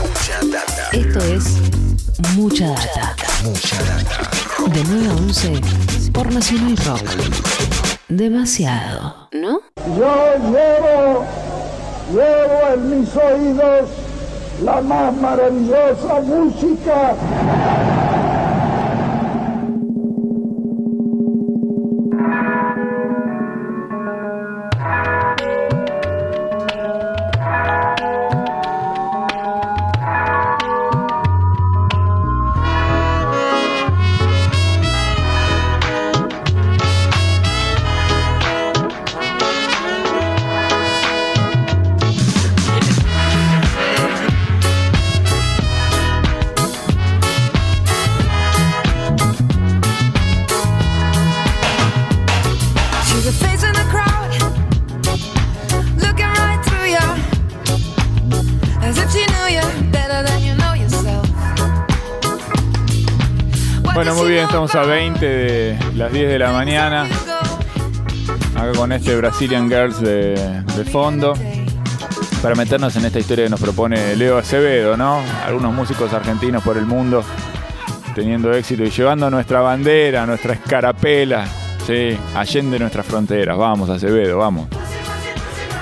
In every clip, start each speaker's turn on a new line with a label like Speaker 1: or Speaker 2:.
Speaker 1: Mucha data.
Speaker 2: Esto es Mucha Data.
Speaker 1: Mucha data.
Speaker 2: De 9 a 11 por Nacional Rock. Demasiado, ¿no?
Speaker 3: Yo llevo, llevo en mis oídos la más maravillosa música.
Speaker 4: Bueno, muy bien, estamos a
Speaker 5: about
Speaker 4: 20 de las 10 de la mañana, acá con este Brazilian Girls de, de fondo, para meternos en esta historia que nos propone Leo Acevedo, ¿no? Algunos músicos argentinos por el mundo teniendo éxito y llevando nuestra bandera, nuestra escarapela, sí, allende nuestras fronteras. Vamos, Acevedo, vamos.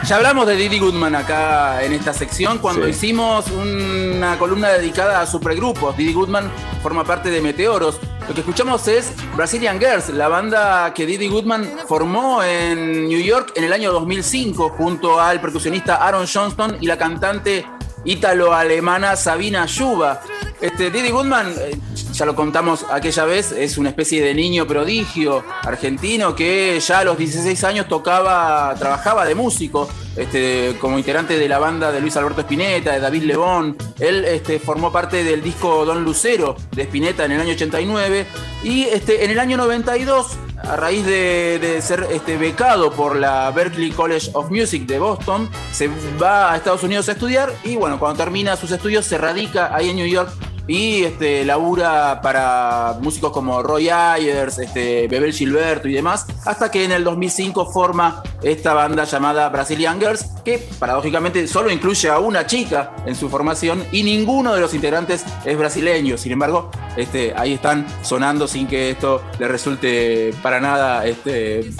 Speaker 6: Ya hablamos de Didi Goodman acá en esta sección cuando
Speaker 4: Sí.
Speaker 6: hicimos una columna dedicada a supergrupos. Didi Goodman forma parte de Meteoros. Lo que escuchamos es Brazilian Girls, la banda que Didi Goodman formó en New York en el año 2005 junto al percusionista Aaron Johnston y la cantante ítalo-alemana Sabina Yuba. Este, Didi Goodman, eh, ya lo contamos aquella vez, es una especie de niño prodigio argentino que ya a los 16 años tocaba, trabajaba de músico, este, como integrante de la banda de Luis Alberto Spinetta, de David Lebón. Él este, formó parte del disco Don Lucero de Spinetta en el año 89 y este, en el año 92 a raíz de, de ser este, becado por la Berklee College of Music de Boston, se va a Estados Unidos a estudiar y bueno, cuando termina sus estudios se radica ahí en New York y este, labura para músicos como Roy Ayers, este, Bebel Gilberto y demás, hasta que en el 2005 forma esta banda llamada Brazilian Girls, que paradójicamente solo incluye a una chica en su formación y ninguno de los integrantes es brasileño. Sin embargo, este, ahí están sonando sin que esto le resulte para nada este,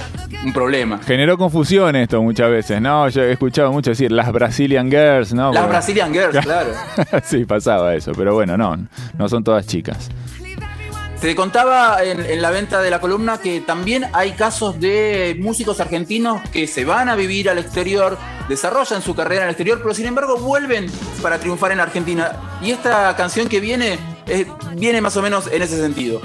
Speaker 6: un problema.
Speaker 4: Generó confusión esto muchas veces, ¿no? Yo he escuchado mucho decir las Brazilian Girls, ¿no?
Speaker 6: Las
Speaker 4: Porque-
Speaker 6: Brazilian Girls, claro.
Speaker 4: sí, pasaba eso, pero bueno, no, no son todas chicas.
Speaker 6: Te contaba en, la venta de la columna que también hay casos de músicos argentinos que se van a vivir al exterior, desarrollan su carrera en el exterior, pero sin embargo vuelven para triunfar en Argentina. Y esta canción que viene, eh, viene más o menos en ese sentido.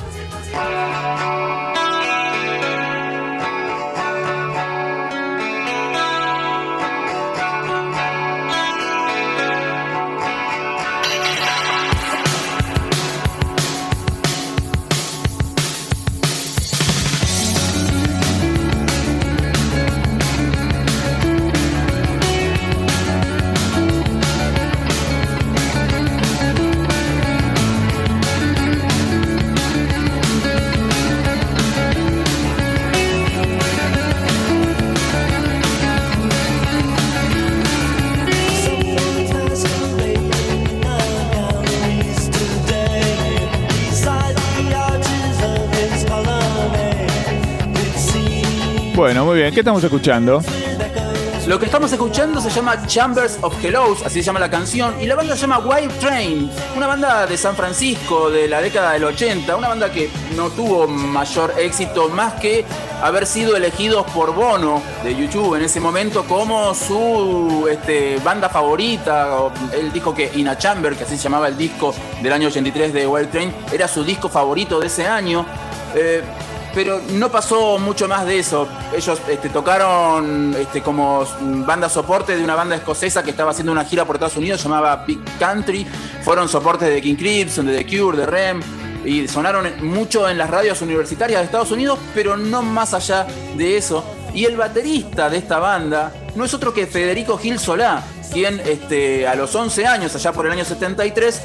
Speaker 4: Bueno, muy bien, ¿qué estamos escuchando?
Speaker 6: Lo que estamos escuchando se llama Chambers of Hellos, así se llama la canción, y la banda se llama Wild Train, una banda de San Francisco de la década del 80, una banda que no tuvo mayor éxito más que haber sido elegidos por Bono de YouTube en ese momento como su este, banda favorita. Él dijo que In a Chamber, que así se llamaba el disco del año 83 de Wild Train, era su disco favorito de ese año. Eh, pero no pasó mucho más de eso. Ellos este, tocaron este, como banda soporte de una banda escocesa que estaba haciendo una gira por Estados Unidos, llamaba Big Country. Fueron soportes de King Crimson, de The Cure, de Rem. Y sonaron mucho en las radios universitarias de Estados Unidos, pero no más allá de eso. Y el baterista de esta banda no es otro que Federico Gil Solá, quien este, a los 11 años, allá por el año 73,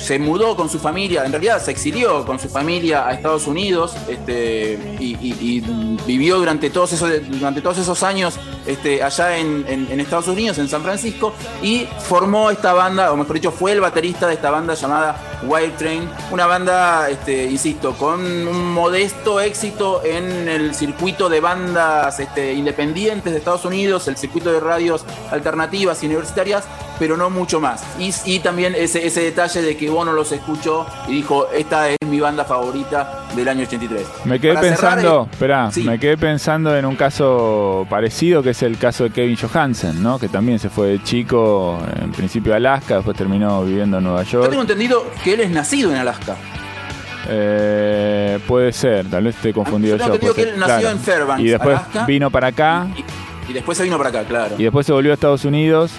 Speaker 6: se mudó con su familia, en realidad se exilió con su familia a Estados Unidos este, y, vivió durante todos, esos, durante todos esos años este, allá en, Estados Unidos, en San Francisco, y formó esta banda, o mejor dicho, fue el baterista de esta banda llamada Wild Train, una banda, este, insisto, con un modesto éxito en el circuito de bandas independientes de Estados Unidos, el circuito de radios alternativas y universitarias, pero no mucho más. Y, y también ese, ese detalle de que Bono los escuchó y dijo, esta es mi banda favorita del año 83.
Speaker 4: Me quedé
Speaker 6: Para
Speaker 4: pensando, espera,
Speaker 6: sí.
Speaker 4: me quedé pensando en un caso parecido que es el caso de Kevin Johansen, ¿no? Que también se fue de chico, en principio a Alaska, después terminó viviendo en Nueva
Speaker 6: Yo
Speaker 4: York.
Speaker 6: tengo entendido que él es nacido en Alaska.
Speaker 4: Eh, puede ser, tal vez esté confundido
Speaker 6: Ah, yo
Speaker 4: yo.
Speaker 6: entendido
Speaker 4: puede
Speaker 6: que
Speaker 4: ser,
Speaker 6: él nació en Fairbanks,
Speaker 4: Y después
Speaker 6: Alaska.
Speaker 4: vino para acá
Speaker 6: Y, y después se vino para acá, claro.
Speaker 4: y después se volvió a Estados Unidos.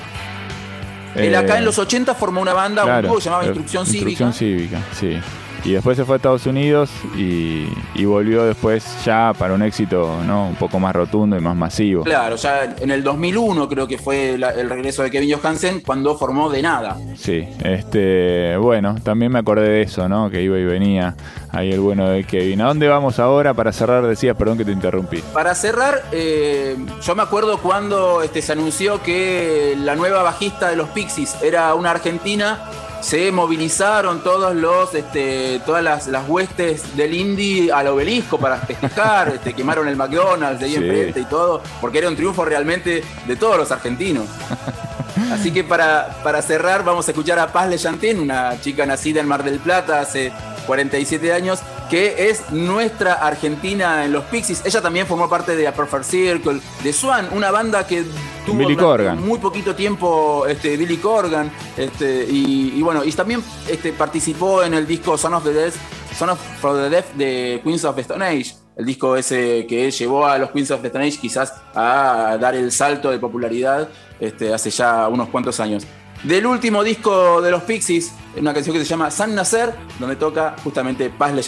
Speaker 6: Él
Speaker 4: Eh,
Speaker 6: acá en los 80 formó una banda,
Speaker 4: claro,
Speaker 6: un dúo que se llamaba
Speaker 4: eh,
Speaker 6: Instrucción,
Speaker 4: Instrucción
Speaker 6: Cívica.
Speaker 4: Cívica, sí. Y después se fue a Estados Unidos y, y volvió después ya para un éxito ¿no? un poco más rotundo y más masivo.
Speaker 6: Claro, ya en el 2001 creo que fue la- el regreso de Kevin Johansen cuando formó De Nada.
Speaker 4: Sí, este, bueno, también me acordé de eso, ¿no? Que iba y venía ahí el bueno de Kevin. ¿A dónde vamos ahora para cerrar? Decías, perdón que te interrumpí.
Speaker 6: Para cerrar, eh, yo me acuerdo cuando este, se anunció que la nueva bajista de los Pixies era una argentina, se movilizaron todos los, este, todas las, las huestes del indie al obelisco para festejar, este, quemaron el McDonald's de ahí
Speaker 4: Sí.
Speaker 6: enfrente y todo, porque era un triunfo realmente de todos los argentinos. Así que para, para cerrar vamos a escuchar a Paz Le Chantin, una chica nacida en Mar del Plata hace 47 años, que es nuestra argentina en los Pixies. Ella también formó parte de A Perfect Circle, de Swan, una banda que tuvo
Speaker 4: Billy
Speaker 6: muy poquito tiempo este, Billy Corgan. Este, y, y bueno, y también este, participó en el disco Son of the Death, Son of for the de Queens of the Stone Age. El disco ese que llevó a los Queens of the Stone Age quizás a dar el salto de popularidad este, hace ya unos cuantos años. Del último disco de los Pixies, una canción que se llama San Nacer, donde toca justamente Paz Le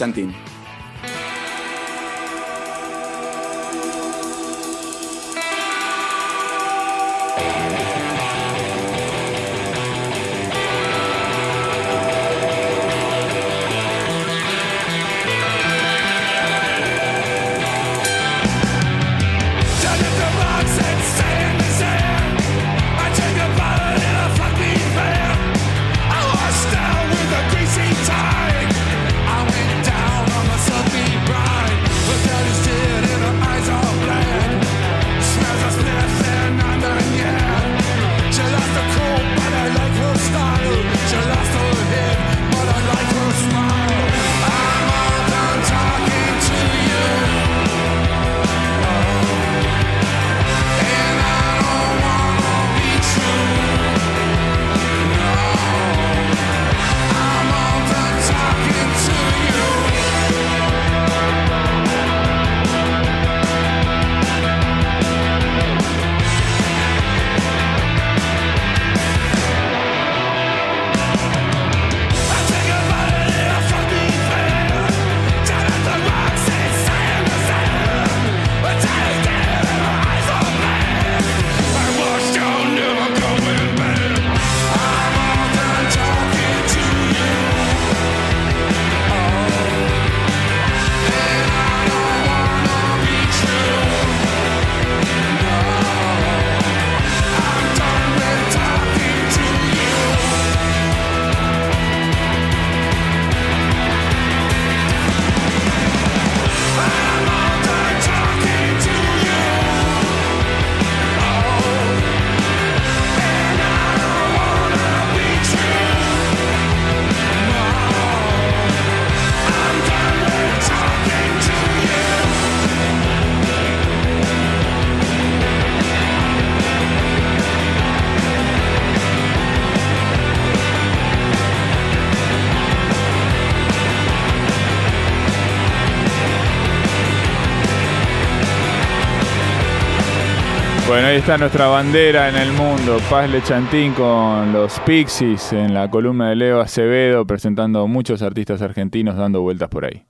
Speaker 4: Bueno, ahí está nuestra bandera en el mundo. Paz Lechantín con los Pixies en la columna de Leo Acevedo, presentando muchos artistas argentinos dando vueltas por ahí.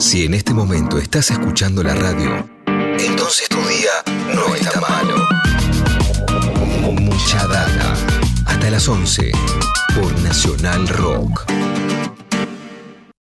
Speaker 1: Si en este momento estás escuchando la radio, entonces tu día no está malo. Mucha data. Hasta las 11 por Nacional Rock.